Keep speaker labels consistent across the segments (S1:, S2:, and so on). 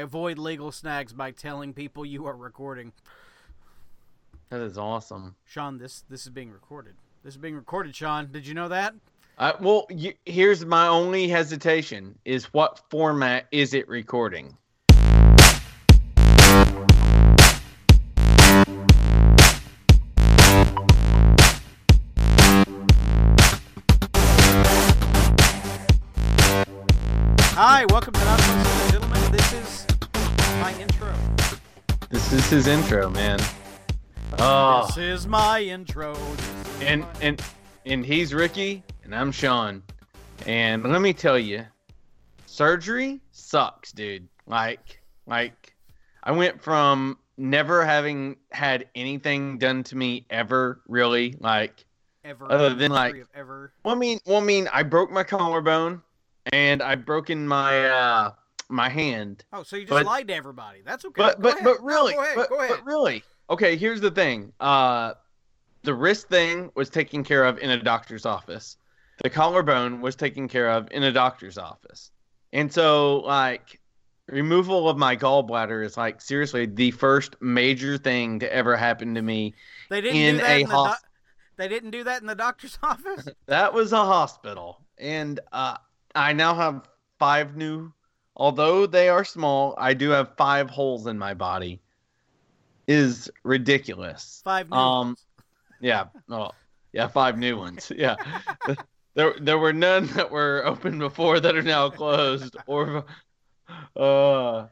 S1: avoid legal snags by telling people you are recording.
S2: That is awesome.
S1: Sean, this this is being recorded. This is being recorded, Sean. Did you know that?
S2: Uh, well, you, here's my only hesitation: is what format is it recording?
S1: Hi, welcome to Not So Gentlemen. This is intro.
S2: This is his intro, man. Oh,
S1: This is my intro. Is
S2: and
S1: my-
S2: and and he's Ricky, and I'm Sean. And let me tell you, surgery sucks, dude. Like, like, I went from never having had anything done to me ever, really. Like,
S1: ever
S2: other than, like-
S1: ever.
S2: well, I mean, well, I mean, I broke my collarbone, and I broken my uh my hand.
S1: Oh, so you just
S2: but-
S1: lied to everybody. That's okay.
S2: But but but
S1: No,
S2: really,
S1: go ahead.
S2: but,
S1: go ahead.
S2: but really, okay. Here's the thing. Uh, the wrist thing was taken care of in a doctor's office. The collarbone was taken care of in a doctor's office. And so, like, removal of my gallbladder is like seriously the first major thing to ever happen to me.
S1: they didn't
S2: in
S1: do that
S2: a
S1: in the doc- They didn't do that in the doctor's office.
S2: That was a hospital, and uh, I now have five new. Although they are small, I do have five holes in my body. Is ridiculous.
S1: Five new
S2: Um,
S1: ones.
S2: Yeah. Oh, yeah. Five new ones. Yeah. there, there were none that were open before that are now closed. Or, uh,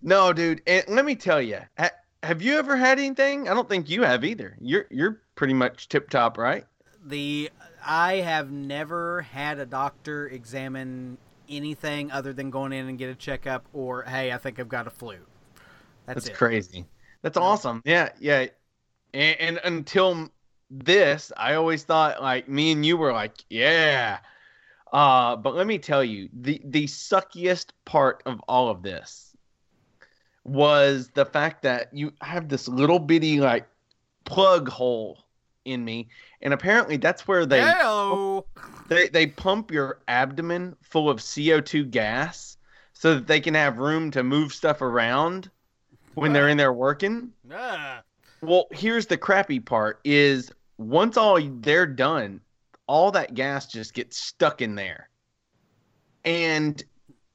S2: no, dude. And let me tell you, ha- have you ever had anything? I don't think you have either. You're, you're pretty much tip top, right?
S1: The I have never had a doctor examine anything other than going in and get a checkup or hey, I think I've got a flu. That's,
S2: That's crazy. That's
S1: Yeah.
S2: awesome. Yeah, yeah. And, and until this, I always thought like me and you were like, yeah. Uh, but let me tell you, the the suckiest part of all of this was the fact that you have this little bitty like plug hole in me, and apparently that's where they
S1: Hello.
S2: they they pump your abdomen full of CO2 gas so that they can have room to move stuff around when they're in there working.
S1: Ah.
S2: Well, here's the crappy part is once all they're done, all that gas just gets stuck in there. And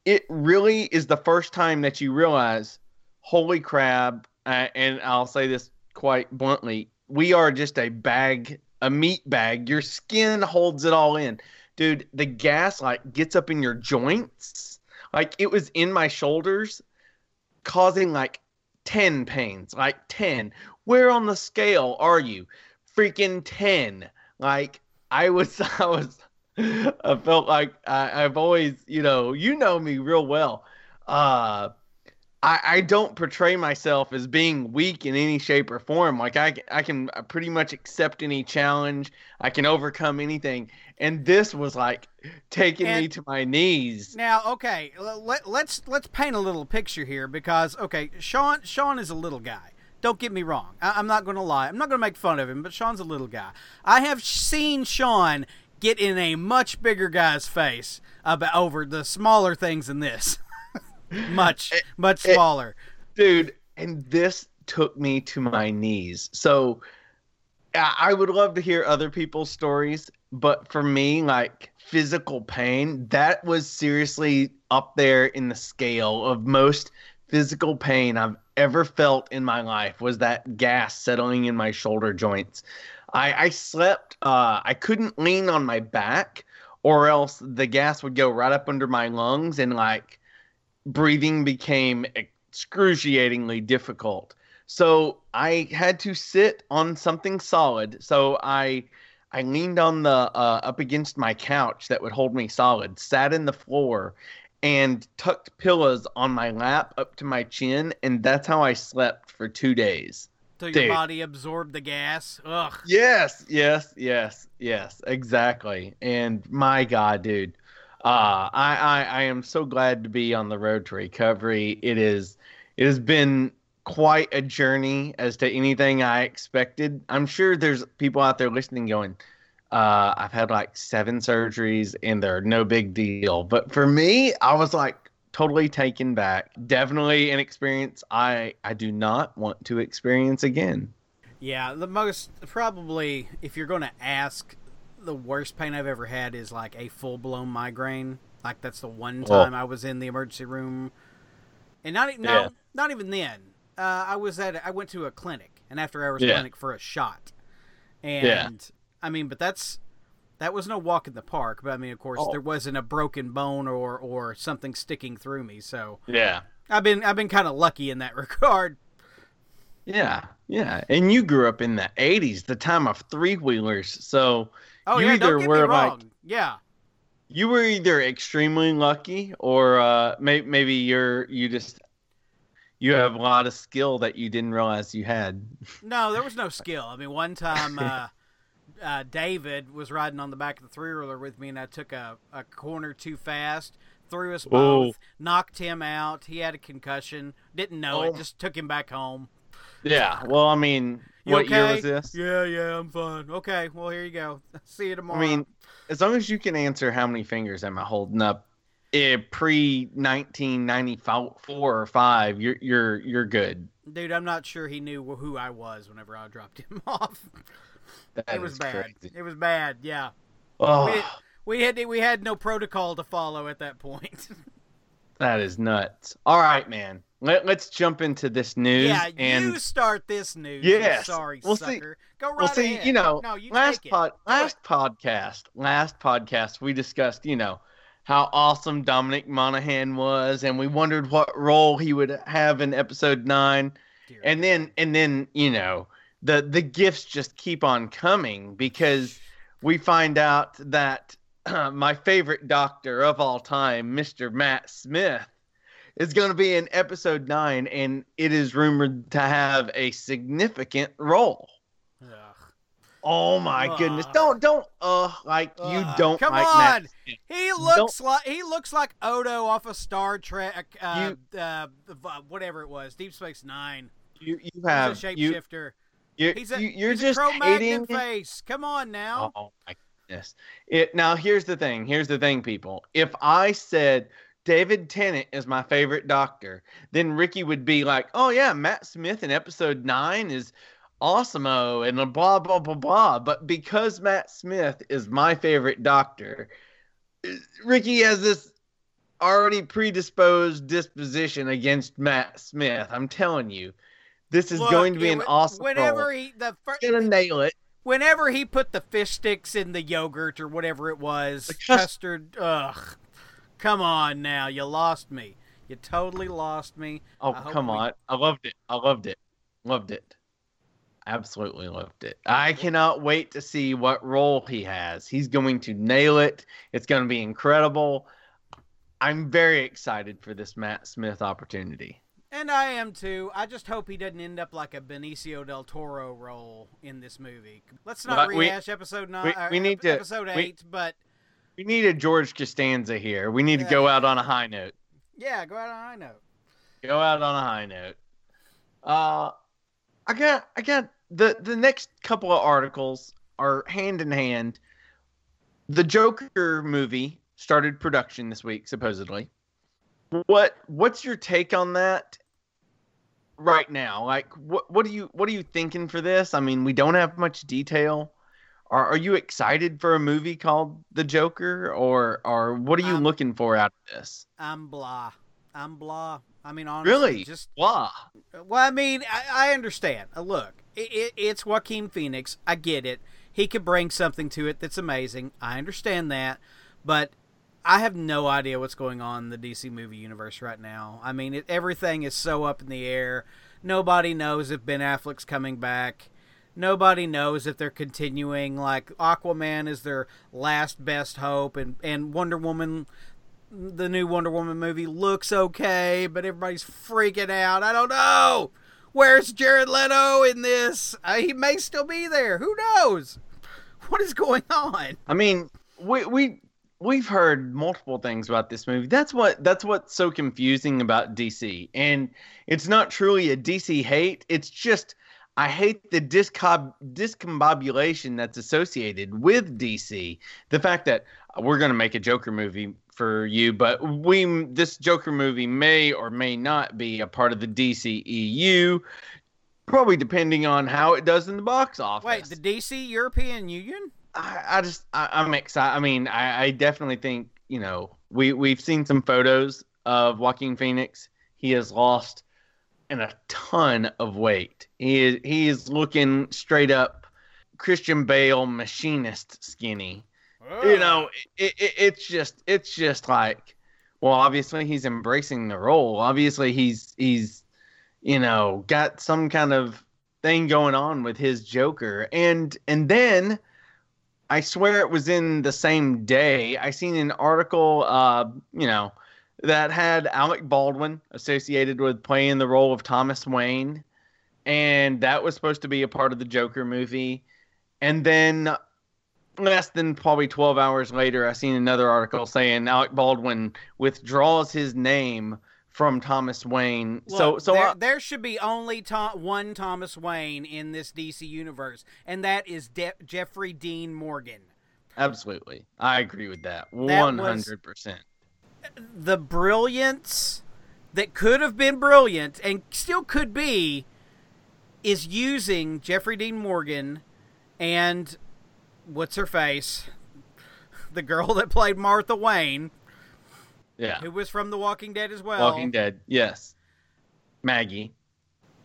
S2: it really is the first time that you realize, holy crap, uh, and I'll say this quite bluntly, we are just a bag, a meat bag. Your skin holds it all in. Dude, the gas like gets up in your joints. Like it was in my shoulders, causing like 10 pains, like 10. Where on the scale are you? Freaking 10. Like I was I was I felt like I, I've always, you know, you know me real well. Uh I, I don't portray myself as being weak in any shape or form. Like I, I can pretty much accept any challenge. I can overcome anything. And this was like taking me to my knees.
S1: Now, okay, let, let's let's paint a little picture here because okay, Sean Sean is a little guy. Don't get me wrong. I, I'm not going to lie. I'm not going to make fun of him, but Sean's a little guy. I have seen Sean get in a much bigger guy's face about over the smaller things than this. much much
S2: it-
S1: smaller.
S2: dude and this took me to my knees so I I would love to hear other people's stories, but for me, like physical pain, that was seriously up there in the scale of most physical pain I've ever felt in my life was that gas settling in my shoulder joints. I, I slept, uh, I couldn't lean on my back, or else the gas would go right up under my lungs and like breathing became excruciatingly difficult. So I had to sit on something solid. So I I leaned on the uh, up against my couch that would hold me solid, sat in the floor, and tucked pillows on my lap up to my chin, and that's how I slept for two days.
S1: So your
S2: dude.
S1: body absorbed the gas. Ugh.
S2: Yes, yes, yes, yes, exactly. And my God, dude, uh, I, I I am so glad to be on the road to recovery. It is it has been quite a journey as to anything I expected. I'm sure there's people out there listening going, uh, I've had like seven surgeries and they're no big deal. But for me, I was like, totally taken back. Definitely an experience I I do not want to experience again.
S1: Yeah, the most probably if you're going to ask, the worst pain I've ever had is like a full blown migraine. Like that's the one time I was in the emergency room, and not e- no,
S2: Yeah.
S1: not even then. Uh, I was at I went to a clinic, an after hours
S2: Yeah.
S1: clinic for a shot, and I mean, but that's that was no walk in the park. But I mean, of course,
S2: Oh.
S1: there wasn't a broken bone or or something sticking through me. So
S2: Yeah.
S1: I've been I've been kind of lucky in that regard.
S2: Yeah. Yeah. And you grew up in the 80s, the time of three wheelers. So
S1: Oh
S2: You
S1: yeah,
S2: either
S1: don't get
S2: were,
S1: me
S2: like-
S1: yeah.
S2: you were either extremely lucky or uh, may- maybe you're you just you have a lot of skill that you didn't realize you had.
S1: No, there was no skill. I mean, one time uh, uh, David was riding on the back of the three wheeler with me, and I took a, a corner too fast, threw us both, knocked him out. He had a concussion, didn't know it,
S2: Oh.
S1: just took him back home.
S2: Yeah. Well, I mean,
S1: You
S2: what year
S1: okay?
S2: was this?
S1: Yeah, yeah, I'm fine. Okay, well here you go. See you tomorrow.
S2: I mean, as long as you can answer how many fingers am I holding up, eh, pre nineteen ninety four or five, you're you're you're good.
S1: dude, I'm not sure he knew who I was whenever I dropped him off.
S2: That
S1: it was bad.
S2: crazy.
S1: It was bad. Yeah,
S2: Oh,
S1: we, we had we had no protocol to follow at that point.
S2: that is nuts. All right, man. Let, let's jump into this news.
S1: Yeah,
S2: and
S1: you start this news.
S2: Yes.
S1: sorry
S2: Well, see-
S1: sucker. Go right
S2: well, see,
S1: ahead.
S2: you know,
S1: no, you
S2: last pod, last podcast, last podcast, we discussed, you know, how awesome Dominic Monaghan was, and we wondered what role he would have in episode nine.
S1: Dear
S2: and then and then you know the the gifts just keep on coming because we find out that uh, my favorite doctor of all time mr matt smith is going to be in episode 9 and it is rumored to have a significant role
S1: Ugh.
S2: oh my goodness don't don't uh like you don't
S1: Come
S2: like
S1: on.
S2: Matt
S1: He looks like he looks like Odo off of Star Trek. Uh, uh, whatever it was, Deep Space Nine.
S2: you you have He's
S1: a
S2: you,
S1: shapeshifter.
S2: you,
S1: He's a
S2: you you're
S1: he's
S2: just
S1: a
S2: hating
S1: face. Come on now.
S2: Oh my goodness! It now here's the thing. Here's the thing, people. If I said David Tennant is my favorite Doctor, then Ricky would be like, "Oh yeah, Matt Smith in Episode Nine is awesome-o," and blah blah blah blah. But because Matt Smith is my favorite Doctor, Ricky has this already predisposed disposition against Matt Smith. I'm telling you, this is
S1: Look,
S2: going to be an awesome
S1: Whenever
S2: role.
S1: he the fir-
S2: He's gonna nail it.
S1: whenever he put the fish sticks in the yogurt or whatever it was,
S2: The cus-
S1: custard. Ugh, come on now, you lost me. You totally lost me.
S2: Oh, come
S1: we-
S2: on. I loved it. I loved it. Loved it. Absolutely loved it. I cannot wait to see what role he has. He's going to nail it. It's going to be incredible. I'm very excited for this Matt Smith opportunity.
S1: And I am too. I just hope he doesn't end up like a Benicio del Toro role in this movie. Let's not
S2: But we-
S1: rehash episode nine.
S2: we-
S1: uh,
S2: we need to-
S1: episode
S2: we-
S1: eight, but
S2: We need a George Costanza here. We need to go out on a high note.
S1: yeah, go out on a high note.
S2: Go out on a high note. Uh, I got, I got the the next couple of articles are hand in hand. The Joker movie started production this week, supposedly. What what's your take on that right now? Like, what what are you what are you thinking for this? I mean, we don't have much detail. Are are you excited for a movie called The Joker, or or what are you
S1: Um,
S2: looking for out of this?
S1: I'm blah. I'm blah. I mean, honestly,
S2: Really?
S1: just
S2: Blah.
S1: well, I mean, I, I understand. Uh, Look, it, it, it's Joaquin Phoenix. I get it. He could bring something to it that's amazing. I understand that, but I have no idea what's going on in the DC movie universe right now. I mean, it, everything is so up in the air. Nobody knows if Ben Affleck's coming back. Nobody knows if they're continuing. Like Aquaman is their last best hope, and and Wonder Woman, the new Wonder Woman movie looks okay, but everybody's freaking out. I don't know. Where's Jared Leto in this? Uh, he may still be there. Who knows? What is going on?
S2: I mean, we we we've heard multiple things about this movie. That's what that's what's so confusing about DC. And it's not truly a DC hate. It's just I hate the discob discombobulation that's associated with DC. The fact that we're gonna make a Joker movie for you, but we this Joker movie may or may not be a part of the DCEU, probably depending on how it does in the box office.
S1: Wait, the DC European Union?
S2: I, I just I, am excited. I mean, I, I definitely think you know we we've seen some photos of Joaquin Phoenix. He has lost and a ton of weight. He is he is looking straight up Christian Bale machinist skinny. Ugh. You know, it, it, it's just it's just like, well, obviously he's embracing the role. Obviously he's he's you know got some kind of thing going on with his Joker, and and then. I swear it was in the same day. I seen an article, uh, you know, that had Alec Baldwin associated with playing the role of Thomas Wayne, and that was supposed to be a part of the Joker movie. And then less than probably 12 hours later, I seen another article saying Alec Baldwin withdraws his name from Thomas Wayne. Look, so, so
S1: there,
S2: I,
S1: there should be only to- one Thomas Wayne in this DC universe, and that is De- Jeffrey Dean Morgan.
S2: Absolutely, I agree with that. One hundred percent
S1: the brilliance that could have been brilliant and still could be is using Jeffrey Dean Morgan and what's her face? The girl that played Martha Wayne.
S2: Yeah.
S1: Who was from The Walking Dead as well.
S2: Walking Dead, yes. Maggie.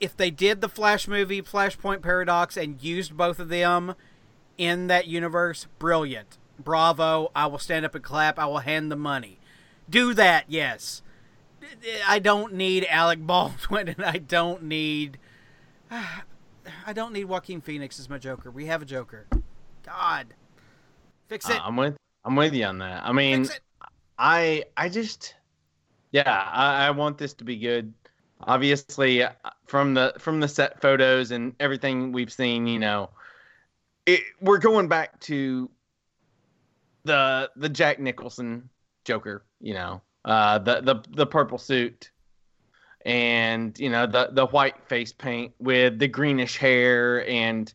S1: If they did the Flash movie, Flashpoint Paradox, and used both of them in that universe, brilliant. Bravo. I will stand up and clap. I will hand the money do that, yes. I don't need Alec Baldwin, and I don't need. I don't need Joaquin Phoenix as my Joker. We have a Joker. God, fix it. Uh,
S2: I'm with. I'm with you on that. I mean, I I just, yeah, I, I want this to be good. Obviously, uh, from the from the set photos and everything we've seen, you know, it, we're going back to the the Jack Nicholson Joker, you know, uh, the the the purple suit, and you know the the white face paint with the greenish hair, and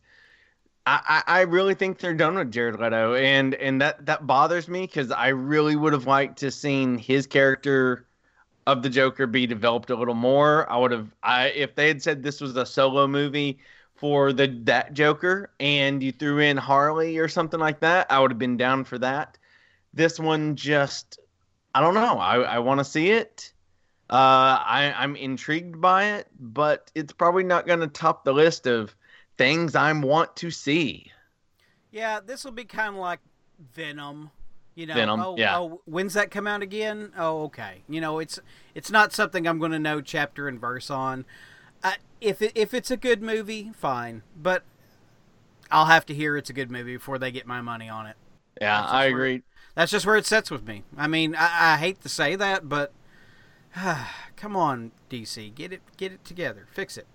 S2: I I really think they're done with Jared Leto, and and that that bothers me because I really would have liked to seen his character of the Joker be developed a little more. I would have I if they had said this was a solo movie for the that Joker and you threw in Harley or something like that, I would have been down for that. This one just I don't know. I, I want to see it. Uh, I, I'm intrigued by it, but it's probably not going to top the list of things I want to see.
S1: Yeah, this will be kind of like Venom. You know,
S2: Venom,
S1: oh,
S2: yeah.
S1: oh, when's that come out again? Oh, okay. You know, it's it's not something I'm going to know chapter and verse on. Uh, if it, if it's a good movie, fine, but I'll have to hear it's a good movie before they get my money on it.
S2: Yeah, I agree
S1: that's just where it sets with me. I mean, I, I hate to say that, but come on, DC, get it get it together, fix it.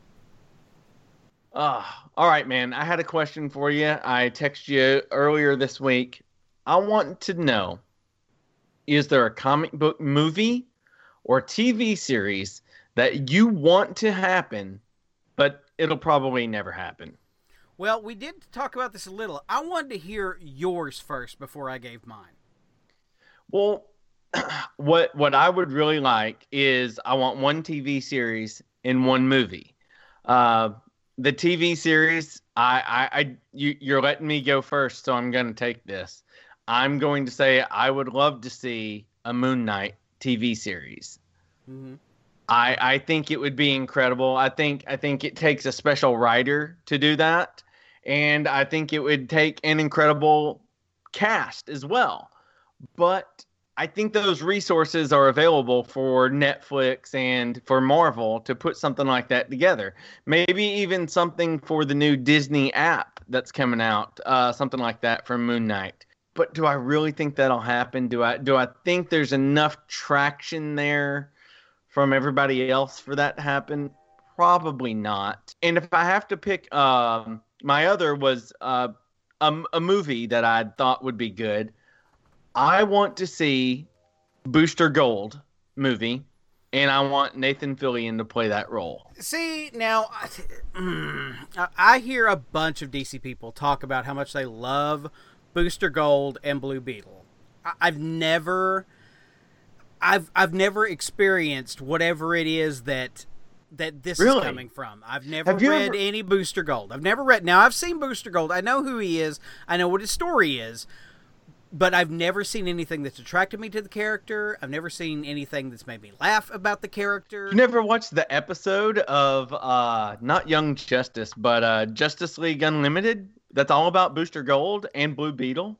S2: Uh, all right, man. I had a question for you. I texted you earlier this week. I want to know: Is there a comic book movie or TV series that you want to happen, but it'll probably never happen?
S1: Well, we did talk about this a little. I wanted to hear yours first before I gave mine.
S2: Well, what what I would really like is I want one TV series in one movie. Uh, the TV series, I, I, I you, you're letting me go first, so I'm going to take this. I'm going to say I would love to see a Moon Knight TV series. Mm-hmm. I I think it would be incredible. I think I think it takes a special writer to do that, and I think it would take an incredible cast as well but I think those resources are available for Netflix and for Marvel to put something like that together. Maybe even something for the new Disney app that's coming out, uh, something like that for Moon Knight. But do I really think that'll happen? Do I do I think there's enough traction there from everybody else for that to happen? Probably not. And if I have to pick, um, my other was uh, a, a movie that I thought would be good I want to see Booster Gold movie, and I want Nathan Fillion to play that role.
S1: See, now I mm, hear a bunch of DC people talk about how much they love Booster Gold and Blue Beetle. I- I've never, I've I've never experienced whatever it is that that this
S2: Really?
S1: is coming from. I've never read
S2: ever-
S1: any Booster Gold. I've never read. Now I've seen Booster Gold. I know who he is. I know what his story is. But I've never seen anything that's attracted me to the character. I've never seen anything that's made me laugh about the character.
S2: You never watched the episode of uh not Young Justice, but uh Justice League Unlimited? That's all about Booster Gold and Blue Beetle.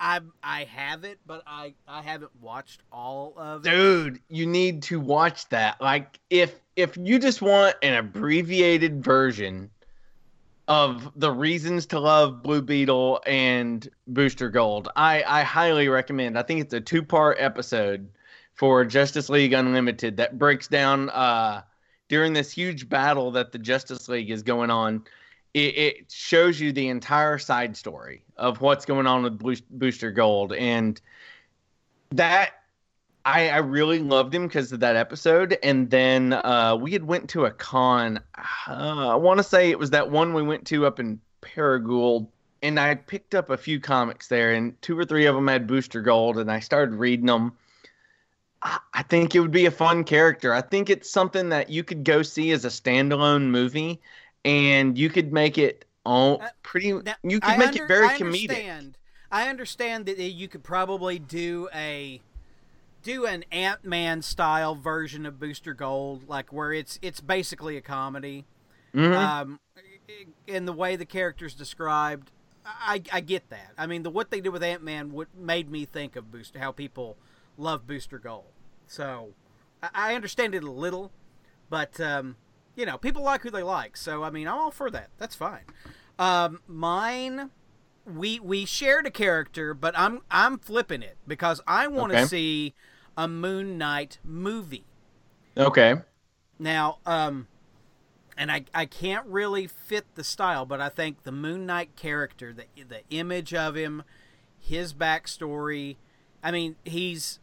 S1: I I have it, but I I haven't watched all of it.
S2: Dude, you need to watch that. Like if if you just want an abbreviated version of the reasons to love Blue Beetle and Booster Gold, I I highly recommend. I think it's a two-part episode for Justice League Unlimited that breaks down uh during this huge battle that the Justice League is going on. It, it shows you the entire side story of what's going on with Booster Gold and that I, I really loved him because of that episode. And then uh, we had went to a con. Uh, I want to say it was that one we went to up in Paragould. And I picked up a few comics there, and two or three of them had Booster Gold, and I started reading them. I, I think it would be a fun character. I think it's something that you could go see as a standalone movie, and you could make it all
S1: Uh,
S2: pretty.
S1: Now,
S2: you could
S1: I
S2: make
S1: under-
S2: it very
S1: I
S2: comedic.
S1: I understand that you could probably do a do an Ant Man style version of Booster Gold, like where it's it's basically a comedy.
S2: Mhm.
S1: Um, in the way the character's described, I, I get that. I mean, the what they did with Ant Man what made me think of Booster, how people love Booster Gold. So I, I understand it a little, but um, you know, people like who they like. So I mean, I'm all for that. That's fine. Um, mine, we we shared a character, but I'm I'm flipping it because I want to
S2: Okay.
S1: see a Moon Knight movie.
S2: okay.
S1: Now, um, and I, I can't really fit the style, but I think the Moon Knight character, the the image of him, his backstory. I mean, he's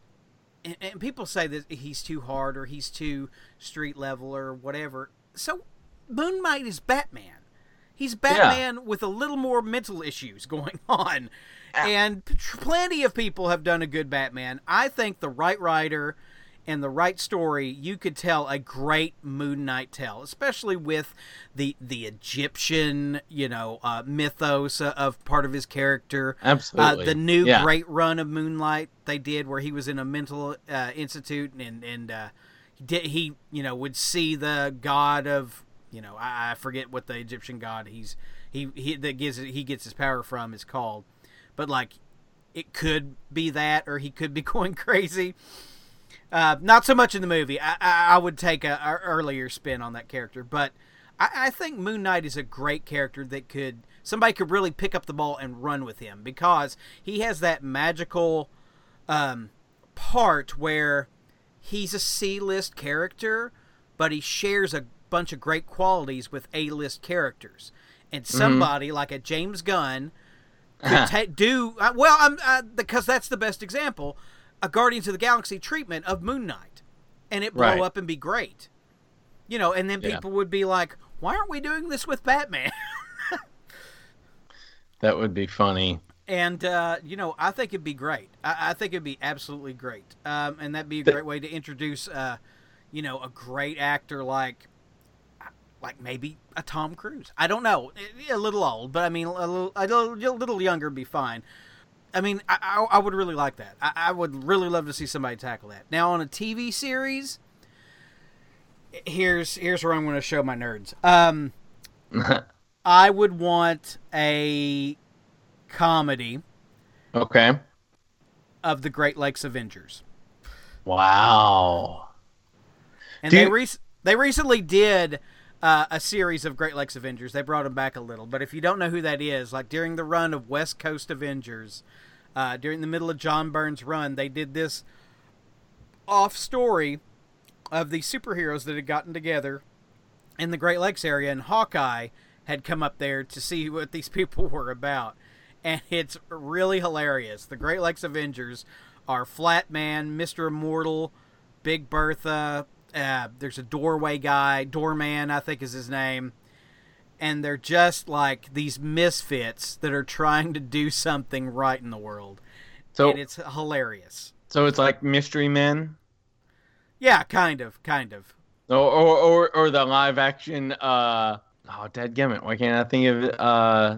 S1: and, and people say that he's too hard or he's too street level or whatever. So, Moon Knight is Batman. He's Batman with a little more mental issues going on. And plenty of people have done a good Batman. I think the right writer and the right story, you could tell a great Moon Knight tale, especially with the the Egyptian, you know, uh, mythos uh, of part of his character.
S2: Absolutely.
S1: Uh, the new
S2: Yeah.
S1: great run of Moon Knight they did, where he was in a mental uh, institute and and uh, he did he you know would see the god of you know I, I forget what the Egyptian god he's he, he that gives he gets his power from is called, but like it could be that or he could be going crazy. Uh, not so much in the movie. I, I, I would take a, a earlier spin on that character, but I, I think Moon Knight is a great character that could somebody could really pick up the ball and run with him because he has that magical um, part where he's a C-list character, but he shares a bunch of great qualities with A-list characters, and somebody like a James Gunn could ta- do uh, well. I'm uh, because that's the best example. A Guardians of the Galaxy treatment of Moon Knight, and it blow
S2: Right.
S1: up and be great. You know, and then
S2: Yeah.
S1: people would be like, "Why aren't we doing this with Batman?"
S2: That would be funny.
S1: and uh, you know, I think it'd be great. I, I think it'd be absolutely great, um, and that'd be a great way to introduce, uh, you know, a great actor like, like maybe a Tom Cruise. I don't know, a little old, but I mean, a little, a little, a little younger would be fine. I mean, I, I, I would really like that. I, I would really love to see somebody tackle that. Now on a TV series, here's here's where I'm going to show my nerds. Um, I would want a comedy
S2: okay.
S1: of the Great Lakes Avengers.
S2: Wow.
S1: And
S2: Do
S1: they
S2: you-
S1: rec- they recently did uh, a series of Great Lakes Avengers. They brought them back a little, but if you don't know who that is, like during the run of West Coast Avengers, uh, during the middle of John Byrne's run, they did this off story of the superheroes that had gotten together in the Great Lakes area, and Hawkeye had come up there to see what these people were about. And it's really hilarious. The Great Lakes Avengers are Flatman, Mr. Immortal, Big Bertha. Uh, there's a doorway guy, Doorman, I think is his name. And they're just like these misfits that are trying to do something right in the world.
S2: So
S1: and it's hilarious.
S2: so it's like Mystery Men,
S1: Yeah, kind of, kind of.
S2: or or or, or the live action. Uh, oh, dadgummit, why can't I think of it? Uh,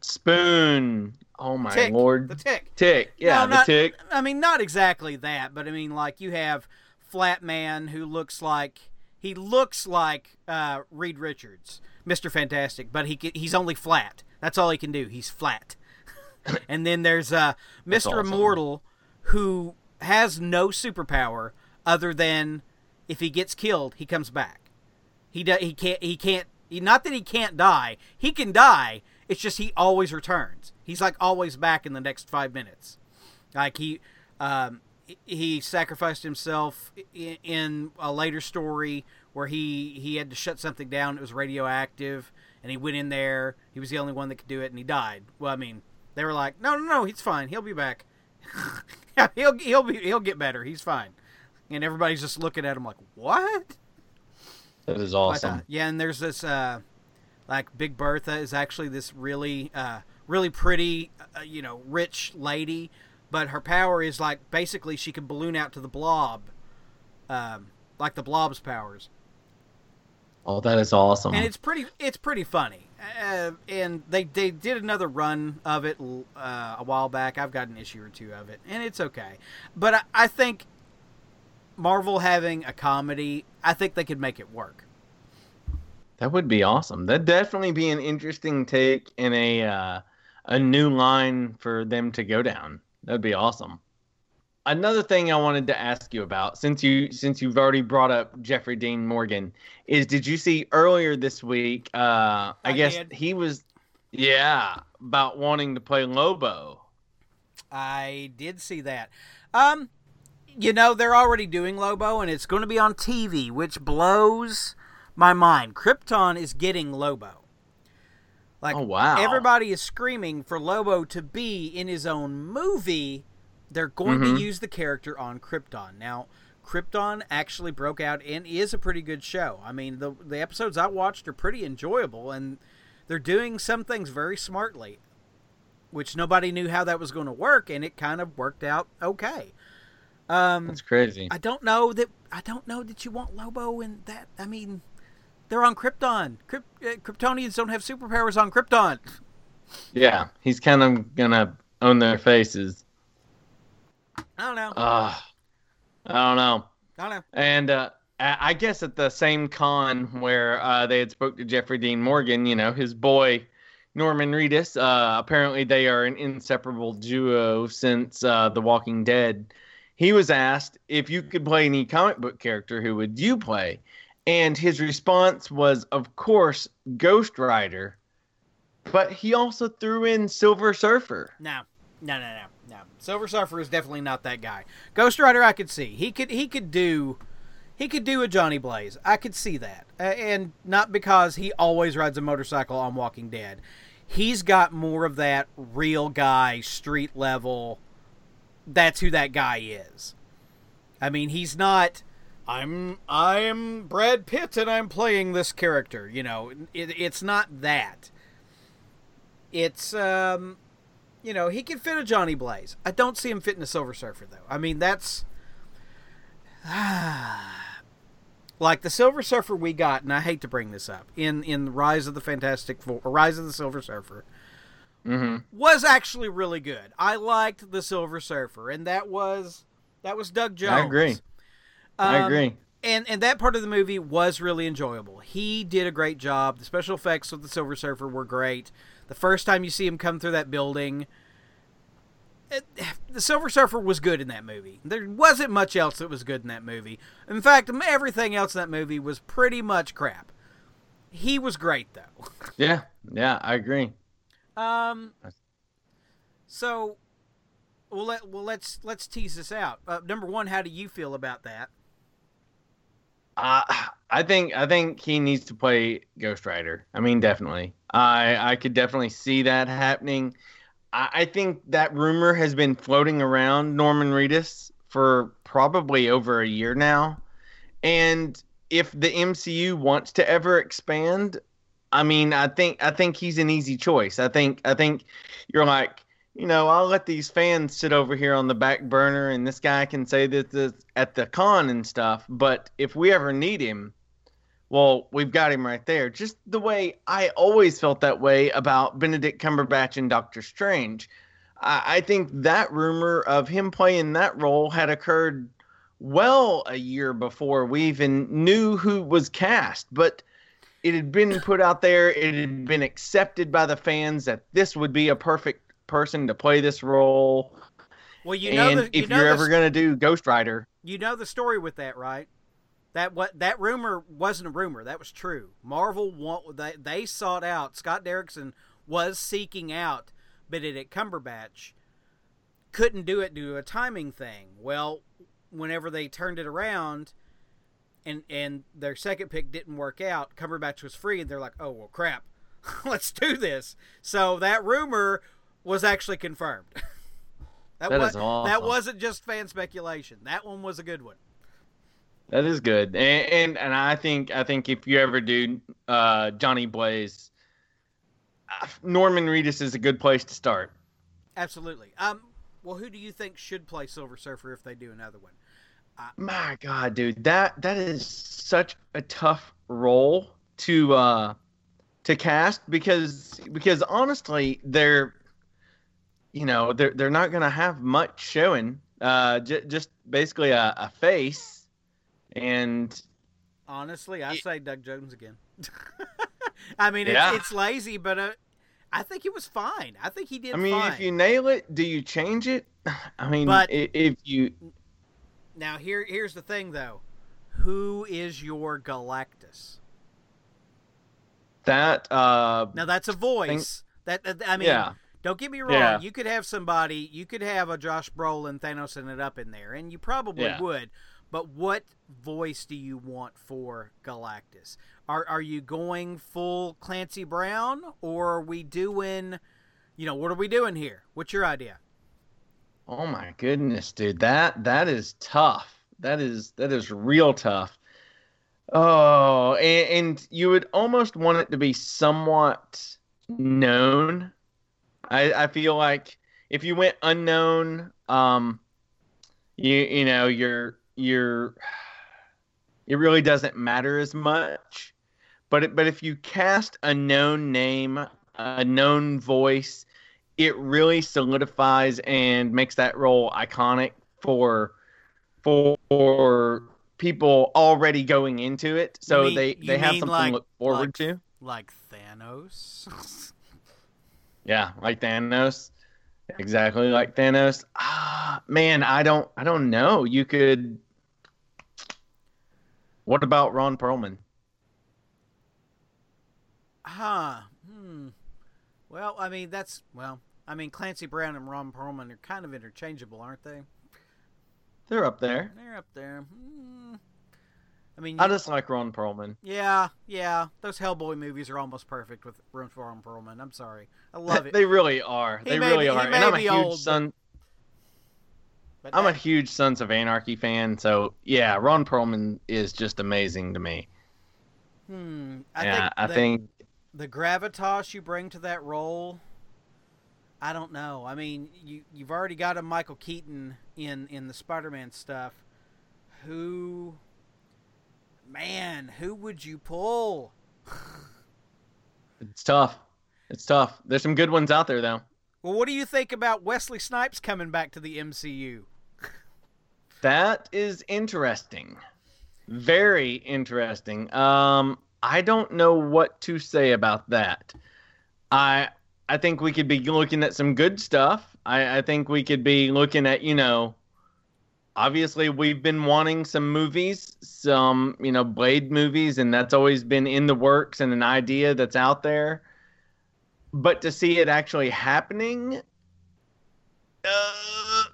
S2: Spoon. Oh my
S1: Tick,
S2: lord.
S1: the tick.
S2: Tick. Yeah,
S1: No,
S2: the
S1: not-
S2: tick.
S1: I mean, not exactly that, but I mean, like you have Flat Man who looks like he looks like uh, Reed Richards, Mister Fantastic, but he he's only flat. That's all he can do. He's flat. and then there's uh, Mister
S2: awesome.
S1: Immortal, who has no superpower other than if he gets killed, he comes back. He do, he can't he can't he, not that he can't die. He can die. It's just he always returns. He's like always back in the next five minutes. Like he um, he sacrificed himself in, a later story where he he had to shut something down. It was radioactive, and he went in there. He was the only one that could do it, and he died. Well, I mean, they were like, no, no, no, he's fine. He'll be back. he'll he'll be he'll get better. He's fine. And everybody's just looking at him like, what?
S2: That is
S1: But, uh,
S2: awesome.
S1: yeah, and there's this uh, like Big Bertha is actually this really uh, really pretty, uh, you know, rich lady, but her power is like basically she can balloon out to the blob, um, like the blob's powers,
S2: Oh, that is awesome.
S1: and it's pretty it's pretty funny. Uh, and they they did another run of it uh, a while back. I've got an issue or two of it, and it's okay. But I, I think Marvel having a comedy, I think they could make it work.
S2: That would be awesome. That'd definitely be an interesting take and a uh, a new line for them to go down. That'd be awesome. Another thing I wanted to ask you about, since you since you've already brought up Jeffrey Dean Morgan, is did you see earlier this week? Uh, I,
S1: I
S2: guess
S1: did.
S2: he was, yeah, about wanting to play Lobo.
S1: I did see that. Um, you know they're already doing Lobo, and it's going to be on TV, which blows my mind. Krypton is getting Lobo. Like,
S2: Oh, wow.
S1: Everybody is screaming for Lobo to be in his own movie. They're going
S2: Mhm.
S1: to use the character on Krypton. Now, Krypton actually broke out and is a pretty good show. I mean, the the episodes I watched are pretty enjoyable, and they're doing some things very smartly, which nobody knew how that was going to work, and it kind of worked out okay. Um,
S2: That's crazy.
S1: I don't know that I don't know that you want Lobo in that. I mean, they're on Krypton. Kryp, uh, Kryptonians don't have superpowers on Krypton.
S2: Yeah, he's kind of gonna own their faces.
S1: I don't know.
S2: Uh, I don't know.
S1: I don't know.
S2: And uh, I I guess at the same con where uh, they had spoke to Jeffrey Dean Morgan, you know, his boy Norman Reedus. Uh, apparently, they are an inseparable duo since uh, The Walking Dead. He was asked if you could play any comic book character, who would you play? And his response was, of course, Ghost Rider. But he also threw in Silver Surfer.
S1: No, no, no, no, no. Silver Surfer is definitely not that guy. Ghost Rider, I could see. He could he could do he could do a Johnny Blaze. I could see that, uh, and not because he always rides a motorcycle on Walking Dead. He's got more of that real guy, street level. That's who that guy is. I mean, he's not. I'm I'm Brad Pitt and I'm playing this character. You know, it, it's not that. It's um, you know, he can fit a Johnny Blaze. I don't see him fitting a Silver Surfer though. I mean, that's like the Silver Surfer we got, and I hate to bring this up in in Rise of the Fantastic Four, or Rise of the Silver Surfer
S2: hmm
S1: was actually really good. I liked the Silver Surfer, and that was that was Doug Jones.
S2: I agree. I
S1: Um,
S2: agree.
S1: and and that part of the movie was really enjoyable. He did a great job. The special effects with the Silver Surfer were great. The first time you see him come through that building, it, the Silver Surfer was good in that movie. There wasn't much else that was good in that movie. In fact, everything else in that movie was pretty much crap. He was great though.
S2: Yeah, yeah, I agree.
S1: Um. So, well, let well let's let's tease this out. Uh, number one, how do you feel about that?
S2: Uh, I think I think he needs to play Ghost Rider. I mean, definitely. I I could definitely see that happening. I, I think that rumor has been floating around Norman Reedus for probably over a year now, and if the MCU wants to ever expand, I mean, I think I think he's an easy choice. I think I think you're like you know, I'll let these fans sit over here on the back burner, and this guy can say this, at the con and stuff. But if we ever need him, well, we've got him right there. Just the way I always felt that way about Benedict Cumberbatch and Doctor Strange. I, I think that rumor of him playing that role had occurred well a year before we even knew who was cast, but it had been put out there, it had been accepted by the fans that this would be a perfect person to play this role.
S1: Well, you know,
S2: and
S1: the, you
S2: if
S1: know
S2: you're
S1: the,
S2: ever going to do Ghost Rider,
S1: you know the story with that, right? That what that rumor wasn't a rumor. That was true. Marvel want they, they sought out Scott Derrickson was seeking out Benedict Cumberbatch. Couldn't do it due to a timing thing. Well, whenever they turned it around, and and their second pick didn't work out, Cumberbatch was free, and they're like, oh well, crap, let's do this. So that rumor was actually confirmed. that
S2: That
S1: was,
S2: awesome.
S1: that wasn't just fan speculation. That one was a good one.
S2: that is good. And, and and I think I think if you ever do uh, Johnny Blaze, uh, Norman Reedus is a good place to start.
S1: Absolutely. Um. Well, who do you think should play Silver Surfer if they do another one?
S2: My God, dude, that that is such a tough role to uh to cast because because honestly, they're you know they're they're not gonna have much showing. Uh, j- just basically a, a face, and
S1: Honestly, I
S2: It-
S1: say Doug Jones again. I mean, it's,
S2: Yeah.
S1: it's lazy, but uh, I think he was fine. I think he did
S2: I mean,
S1: fine.
S2: if you nail it, do you change it? I mean,
S1: But-
S2: if you
S1: Now, here here's the thing, though. Who is your Galactus?
S2: that uh
S1: Now, that's a voice. That, that I mean,
S2: yeah
S1: don't get me wrong.
S2: Yeah.
S1: You could have somebody. You could have a Josh Brolin Thanos and it up in there, and you probably
S2: Yeah.
S1: would. But what voice do you want for Galactus? Are are you going full Clancy Brown, or are we doing? You know, what are we doing here? What's your idea?
S2: Oh my goodness, dude. That that is tough. That is that is real tough. Oh, and, and you would almost want it to be somewhat known. I I feel like if you went unknown, um, you you know you're you're it really doesn't matter as much. But it, but if you cast a known name, a known voice, it really solidifies and makes that role iconic for for people already going into it so
S1: mean-
S2: they they have something
S1: like-
S2: to look forward
S1: like-
S2: to
S1: Like Thanos?
S2: yeah like thanos exactly like thanos ah man i don't i don't know you could what about ron perlman
S1: huh. Hmm. Well, I mean that's well. I mean Clancy Brown and Ron Perlman are kind of interchangeable, aren't they?
S2: they're up there
S1: They're up there. Hmm. I mean,
S2: i just like ron perlman
S1: yeah, yeah. Those Hellboy movies are almost perfect with Ron Perlman. I'm sorry, I love it.
S2: they really are
S1: He
S2: they really
S1: be-
S2: are and i'm a huge
S1: old,
S2: son
S1: But
S2: I'm a huge Sons of Anarchy fan, so yeah, Ron Perlman is just amazing to me.
S1: hmm. I
S2: yeah,
S1: think
S2: I
S1: the,
S2: think
S1: the gravitas you bring to that role. I don't know. I mean, you you've already got a Michael Keaton in in the Spider-Man stuff. Who, man, who would you pull?
S2: it's tough. It's tough. There's some good ones out there though.
S1: Well, what do you think about Wesley Snipes coming back to the MCU?
S2: That is interesting. Very interesting. Um, I don't know what to say about that. I I think we could be looking at some good stuff. I, I think we could be looking at, you know, obviously we've been wanting some movies, some, you know, Blade movies, and that's always been in the works and an idea that's out there. But to see it actually happening, uh,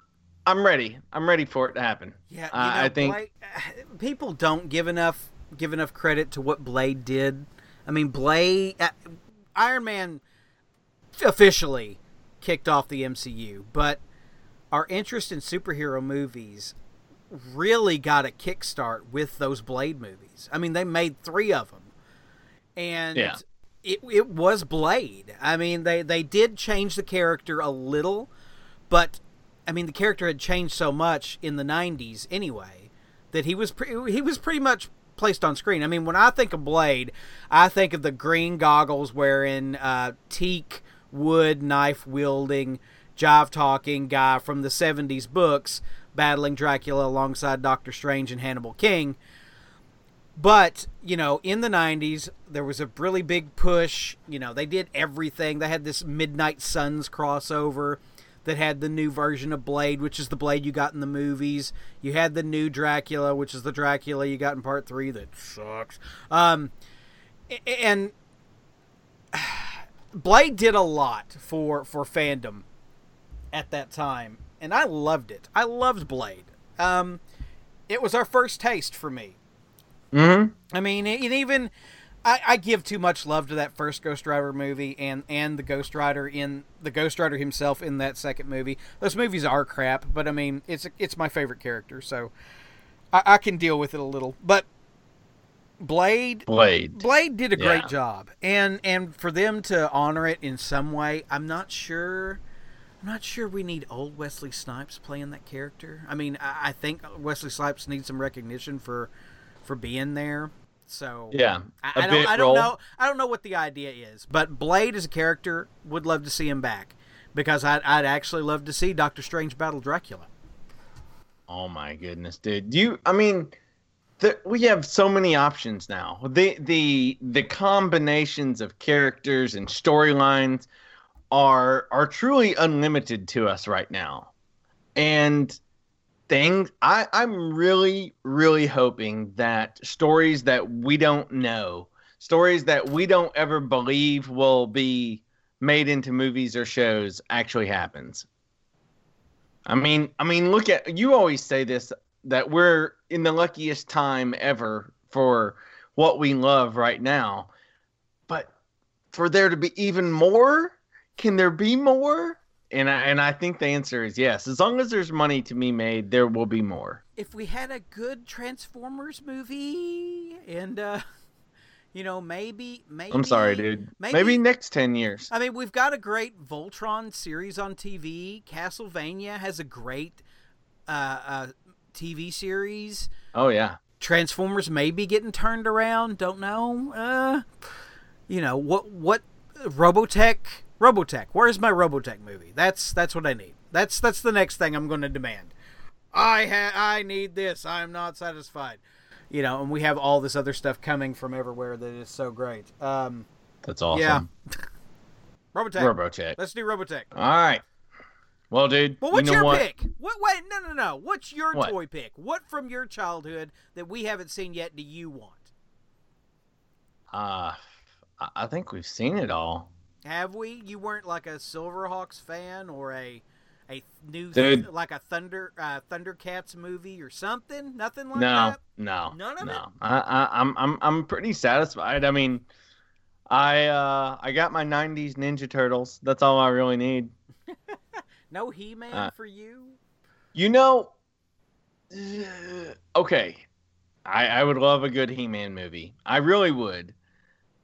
S2: I'm ready. I'm ready for it to happen.
S1: Yeah, you
S2: I-
S1: know,
S2: I think-
S1: Blade, people don't give enough give enough credit to what Blade did. I mean, Blade, uh, Iron Man, officially kicked off the MCU, but our interest in superhero movies really got a kickstart with those Blade movies. I mean, they made three of them, and
S2: Yeah.
S1: it, it was Blade. I mean, they, they did change the character a little, but I mean, the character had changed so much in the '90s anyway that he was pre- he was pretty much placed on screen. I mean, when I think of Blade, I think of the green goggles wearing, uh, teak wood knife wielding, jive talking guy from the '70s books battling Dracula alongside Doctor Strange and Hannibal King. But, you know, in the 90s, there was a really big push. You know, they did everything. They had this Midnight Suns crossover that had the new version of Blade, which is the Blade you got in the movies. You had the new Dracula, which is the Dracula you got in part three that sucks. Um, and Blade did a lot for for fandom at that time, and I loved it. I loved Blade. Um, it was our first taste for me.
S2: Mm-hmm.
S1: I mean, and even I, I, give too much love to that first Ghost Rider movie and and the Ghost Rider in the Ghost Rider himself in that second movie. Those movies are crap, but I mean, it's it's my favorite character, so I, I can deal with it a little. But Blade,
S2: Blade,
S1: Blade did a great job, and and for them to honor it in some way, I'm not sure. I'm not sure we need old Wesley Snipes playing that character. I mean, I, I think Wesley Snipes needs some recognition for for being there. So
S2: yeah,
S1: I, I don't, I don't know. I don't know what the idea is, but Blade as a character would love to see him back because I'd, I'd actually love to see Doctor Strange battle Dracula.
S2: Oh my goodness, dude! You, I mean, the, we have so many options now. The the the combinations of characters and storylines are are truly unlimited to us right now, and things I, I'm really, really hoping that stories that we don't know, stories that we don't ever believe will be made into movies or shows actually happens. I mean, I mean, look at you always say this that we're in the luckiest time ever for what we love right now. But for there to be even more, can there be more? and I, and I think the answer is yes. As long as there's money to be made, there will be more.
S1: If we had a good Transformers movie, and uh, you know, maybe, maybe.
S2: I'm sorry, dude. Maybe, maybe next ten years.
S1: I mean, we've got a great Voltron series on TV. Castlevania has a great uh, uh, TV series.
S2: Oh yeah.
S1: Transformers may be getting turned around. Don't know. Uh, you know what? What Robotech? Robotech. Where's my Robotech movie? That's that's what I need. That's that's the next thing I'm going to demand. I ha- I need this. I'm not satisfied. You know, and we have all this other stuff coming from everywhere that is so great. Um,
S2: that's awesome.
S1: Yeah. Robotech.
S2: Robotech.
S1: Let's do Robotech.
S2: All right. Well, dude.
S1: Well, what's
S2: you know
S1: your
S2: what?
S1: pick? What? Wait, no, no, no. What's your
S2: what?
S1: toy pick? What from your childhood that we haven't seen yet do you want?
S2: Uh, I think we've seen it all.
S1: Have we? You weren't like a Silverhawks fan or a a new
S2: Dude.
S1: like a Thunder uh, Thundercats movie or something? Nothing like
S2: no,
S1: that.
S2: No,
S1: None of
S2: no.
S1: it?
S2: I, I, I'm I'm I'm pretty satisfied. I mean, I uh I got my '90s Ninja Turtles. That's all I really need.
S1: no He Man
S2: Uh,
S1: for you.
S2: You know, okay, I I would love a good He-Man movie. I really would.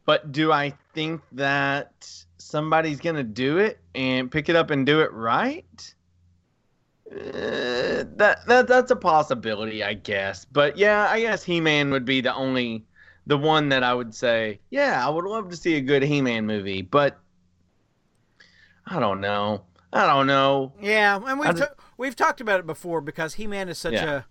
S2: But do I think that somebody's gonna do it and pick it up and do it right? Uh, that that that's a possibility, I guess. But yeah, I guess He-Man would be the only the one that I would say, yeah, I would love to see a good He-Man movie, but I don't know. I don't know.
S1: Yeah, and we've ta- we've talked about it before because He Man is such
S2: Yeah.
S1: a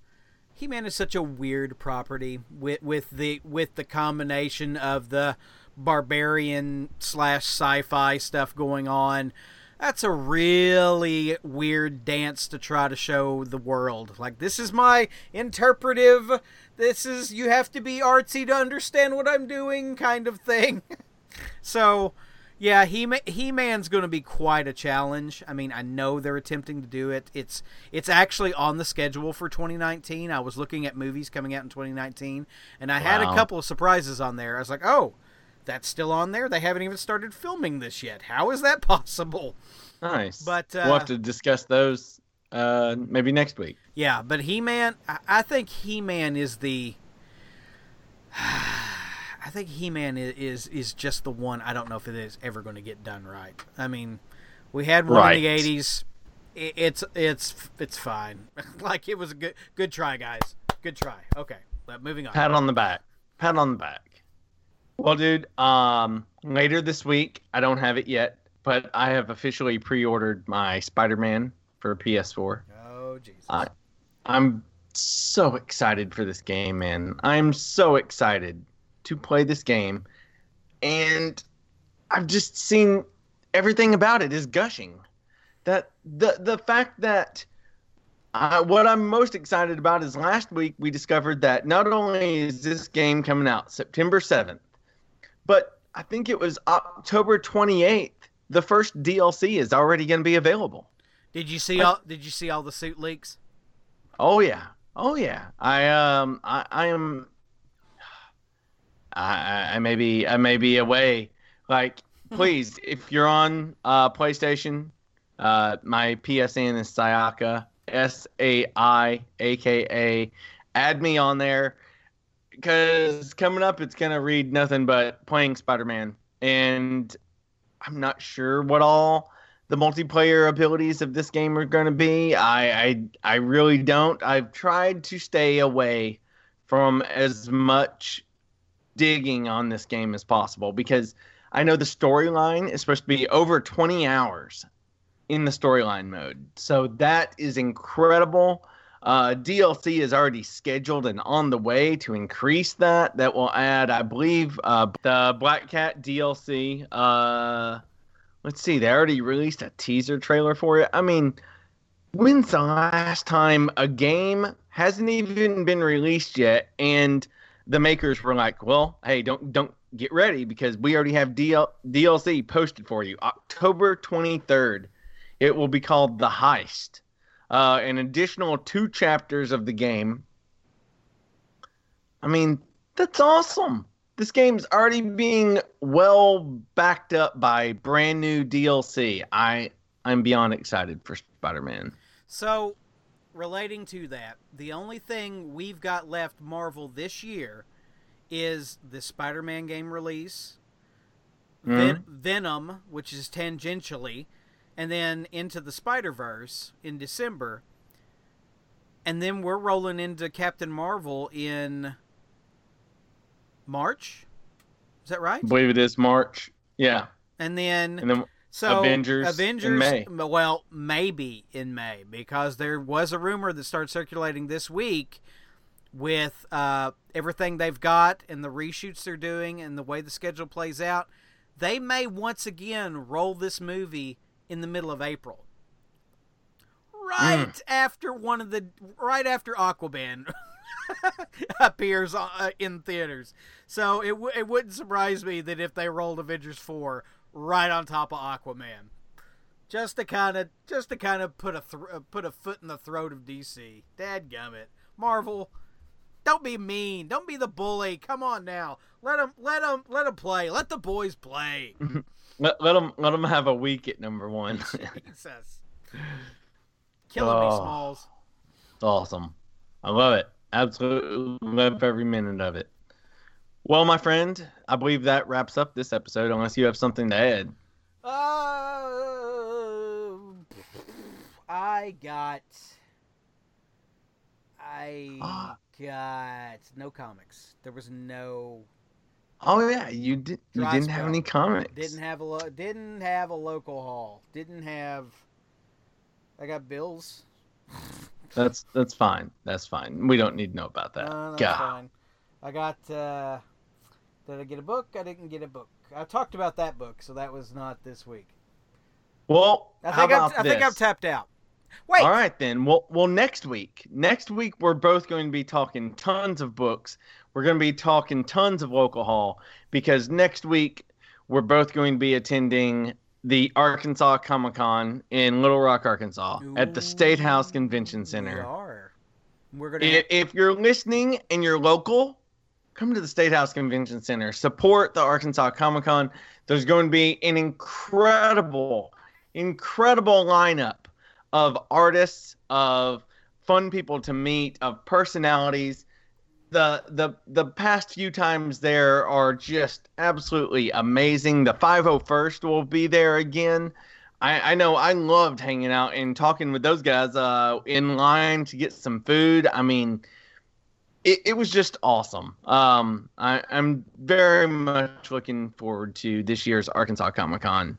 S1: He Man is such a weird property with with the with the combination of the barbarian slash sci-fi stuff going on. That's a really weird dance to try to show the world. Like this is my interpretive. This is you have to be artsy to understand what I'm doing, kind of thing. so, yeah, he He Man's going to be quite a challenge. I mean, I know they're attempting to do it. It's it's actually on the schedule for 2019. I was looking at movies coming out in 2019, and I had a couple of surprises on there. I was like, oh, that's still on there. They haven't even started filming this yet. How is that possible?
S2: Nice.
S1: But, uh,
S2: we'll have to discuss those uh maybe next week.
S1: Yeah, but He Man, I, I think He Man is the. I think He Man is, is is just the one. I don't know if it is ever going to get done right. I mean, we had one
S2: Right.
S1: in the '80s. I- It's it's it's fine. like it was a good good try, guys. Good try. Okay, but moving on.
S2: Pat on the back. Pat on the back. Well, dude, um, later this week, I don't have it yet, but I have officially pre-ordered my Spider-Man for PS4.
S1: Oh Jesus.
S2: I- I'm so excited for this game, man. I'm so excited to play this game. And I've just seen everything about it is gushing. That the the fact that uh, what I'm most excited about is last week we discovered that not only is this game coming out September 7th, but I think it was October 28th. The first DLC is already going to be available.
S1: Did you see all? Did you see all the suit leaks?
S2: Oh yeah. Oh yeah. I um I, I am I I- may be I may be away. Like please, if you're on uh PlayStation, uh my PSN is Sayaka S A I A K A. Add me on there because coming up it's gonna read nothing but playing Spider-Man and I'm not sure what all the multiplayer abilities of this game are to be. I, I I really don't. I've tried to stay away from as much digging on this game as possible because I know the storyline is supposed to be over 20 hours in the storyline mode. So that is incredible. Uh, DLC is already scheduled and on the way to increase that. That will add, I believe, uh, the Black Cat DLC. Uh, let's see, they already released a teaser trailer for it. I mean, when's the last time a game hasn't even been released yet and the makers were like, "Well, hey, don't don't get ready because we already have DL- DLC posted for you. October 23rd. It will be called The Heist. Uh, an additional two chapters of the game. I mean, that's awesome. This game's already being well backed up by brand new DLC. I I'm beyond excited for Spider-Man.
S1: So, relating to that, the only thing we've got left Marvel this year is the Spider-Man game release, Ven- Venom, which is tangentially, and then into the Spider-Verse in December. And then we're rolling into Captain Marvel in March. Is that right?
S2: I believe it is March. Yeah.
S1: And then
S2: And then
S1: so
S2: Avengers in
S1: Avengers,
S2: May.
S1: well, maybe in May because there was a rumor that started circulating this week with uh, everything they've got and the reshoots they're doing and the way the schedule plays out. They may once again roll this movie in the middle of April, right after one of the right after Aquaman appears uh, in theaters. So it w- it wouldn't surprise me that if they rolled Avengers four right on top of Aquaman, just to kind of just to kind of put a thr uh, put a foot in the throat of DC. Dad gummit, Marvel. Don't be mean. Don't be the bully. Come on now. Let them let them let them play. Let the boys play.
S2: let, let them let them have a week at number one.
S1: Jesus. Killing me,
S2: Oh.
S1: Smalls.
S2: awesome. I love it. Absolutely love every minute of it. Well, my friend, I believe that wraps up this episode. Unless you have something to add.
S1: Uh, I got. I
S2: Ah.
S1: got no comics. There was no.
S2: Oh yeah, you did. You didn't have any comics.
S1: Didn't have a lo- didn't have a local hall. Didn't have. I got bills.
S2: That's that's fine. That's fine. We don't need to know about that.
S1: No, that's
S2: God.
S1: fine. I got. uh Did I get a book? I didn't get a book. I talked about that book, so that was not this week.
S2: Well,
S1: I
S2: how
S1: think I'm, I think? I'm tapped out. Wait.
S2: All right then. Well, well, next week. Next week we're both going to be talking tons of books. We're going to be talking tons of local hall because next week we're both going to be attending the Arkansas Comic Con in Little Rock, Arkansas, at the State House Convention Center.
S1: We are. We're gonna.
S2: If, if you're listening and you're local, come to the State House Convention Center. Support the Arkansas Comic Con. There's going to be an incredible, incredible lineup of artists, of fun people to meet, of personalities. the the the past few times there are just absolutely amazing. The 501st will be there again. I, I know I loved hanging out and talking with those guys uh, in line to get some food. I mean, it, it was just awesome. Um, I, I'm very much looking forward to this year's Arkansas Comic Con,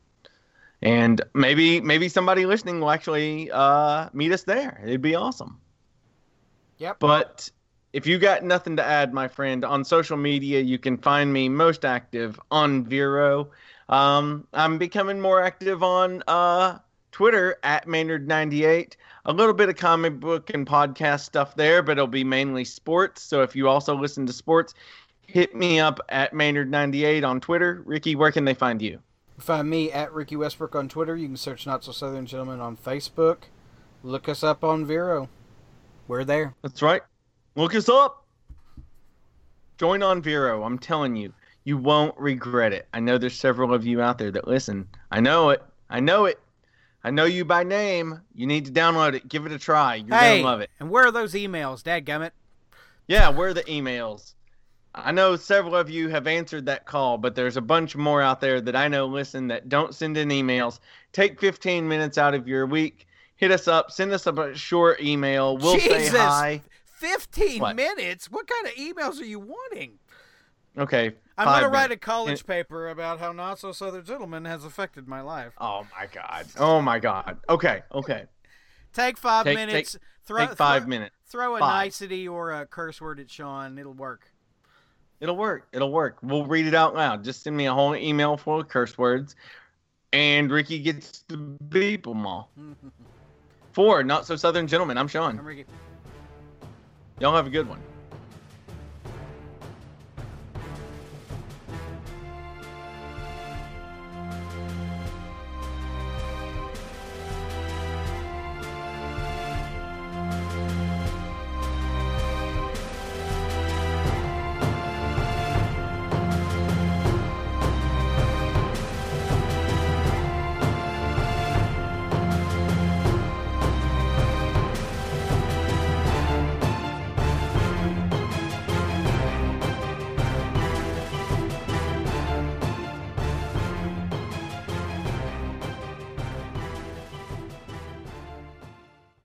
S2: and maybe maybe somebody listening will actually uh, meet us there. It'd be awesome.
S1: Yep.
S2: But if you got nothing to add, my friend, on social media, you can find me most active on Vero. Um, I'm becoming more active on uh, Twitter at Maynard98. A little bit of comic book and podcast stuff there, but it'll be mainly sports. So if you also listen to sports, hit me up at Maynard98 on Twitter. Ricky, where can they find you?
S1: Find me at Ricky Westbrook on Twitter. You can search Not So Southern Gentleman on Facebook. Look us up on Vero. We're there.
S2: That's right. Look us up. Join on Vero. I'm telling you, you won't regret it. I know there's several of you out there that listen. I know it. I know it. I know you by name. You need to download it. Give it a try. You're
S1: hey,
S2: gonna love it.
S1: And where are those emails, dadgummit?
S2: Yeah, where are the emails? I know several of you have answered that call, but there's a bunch more out there that I know listen that don't send in emails. Take 15 minutes out of your week. Hit us up. Send us a short email. We'll
S1: Jesus.
S2: say hi.
S1: 15
S2: What?
S1: minutes? What kind of emails are you wanting?
S2: Okay.
S1: I'm going to write a college paper about how Not So Southern Gentleman has affected my life.
S2: Oh my god. Oh my god. Okay. Okay.
S1: Take five
S2: Take-
S1: minutes. throw,
S2: Take five
S1: throw,
S2: minutes.
S1: Throw a
S2: Five.
S1: nicety or a curse word at Sean. It'll work.
S2: It'll work. It'll work. We'll read it out loud. Just send me a whole email full of curse words, and Ricky gets to beep them all. For not so southern gentlemen, I'm Sean.
S1: I'm Ricky.
S2: Y'all have a good one.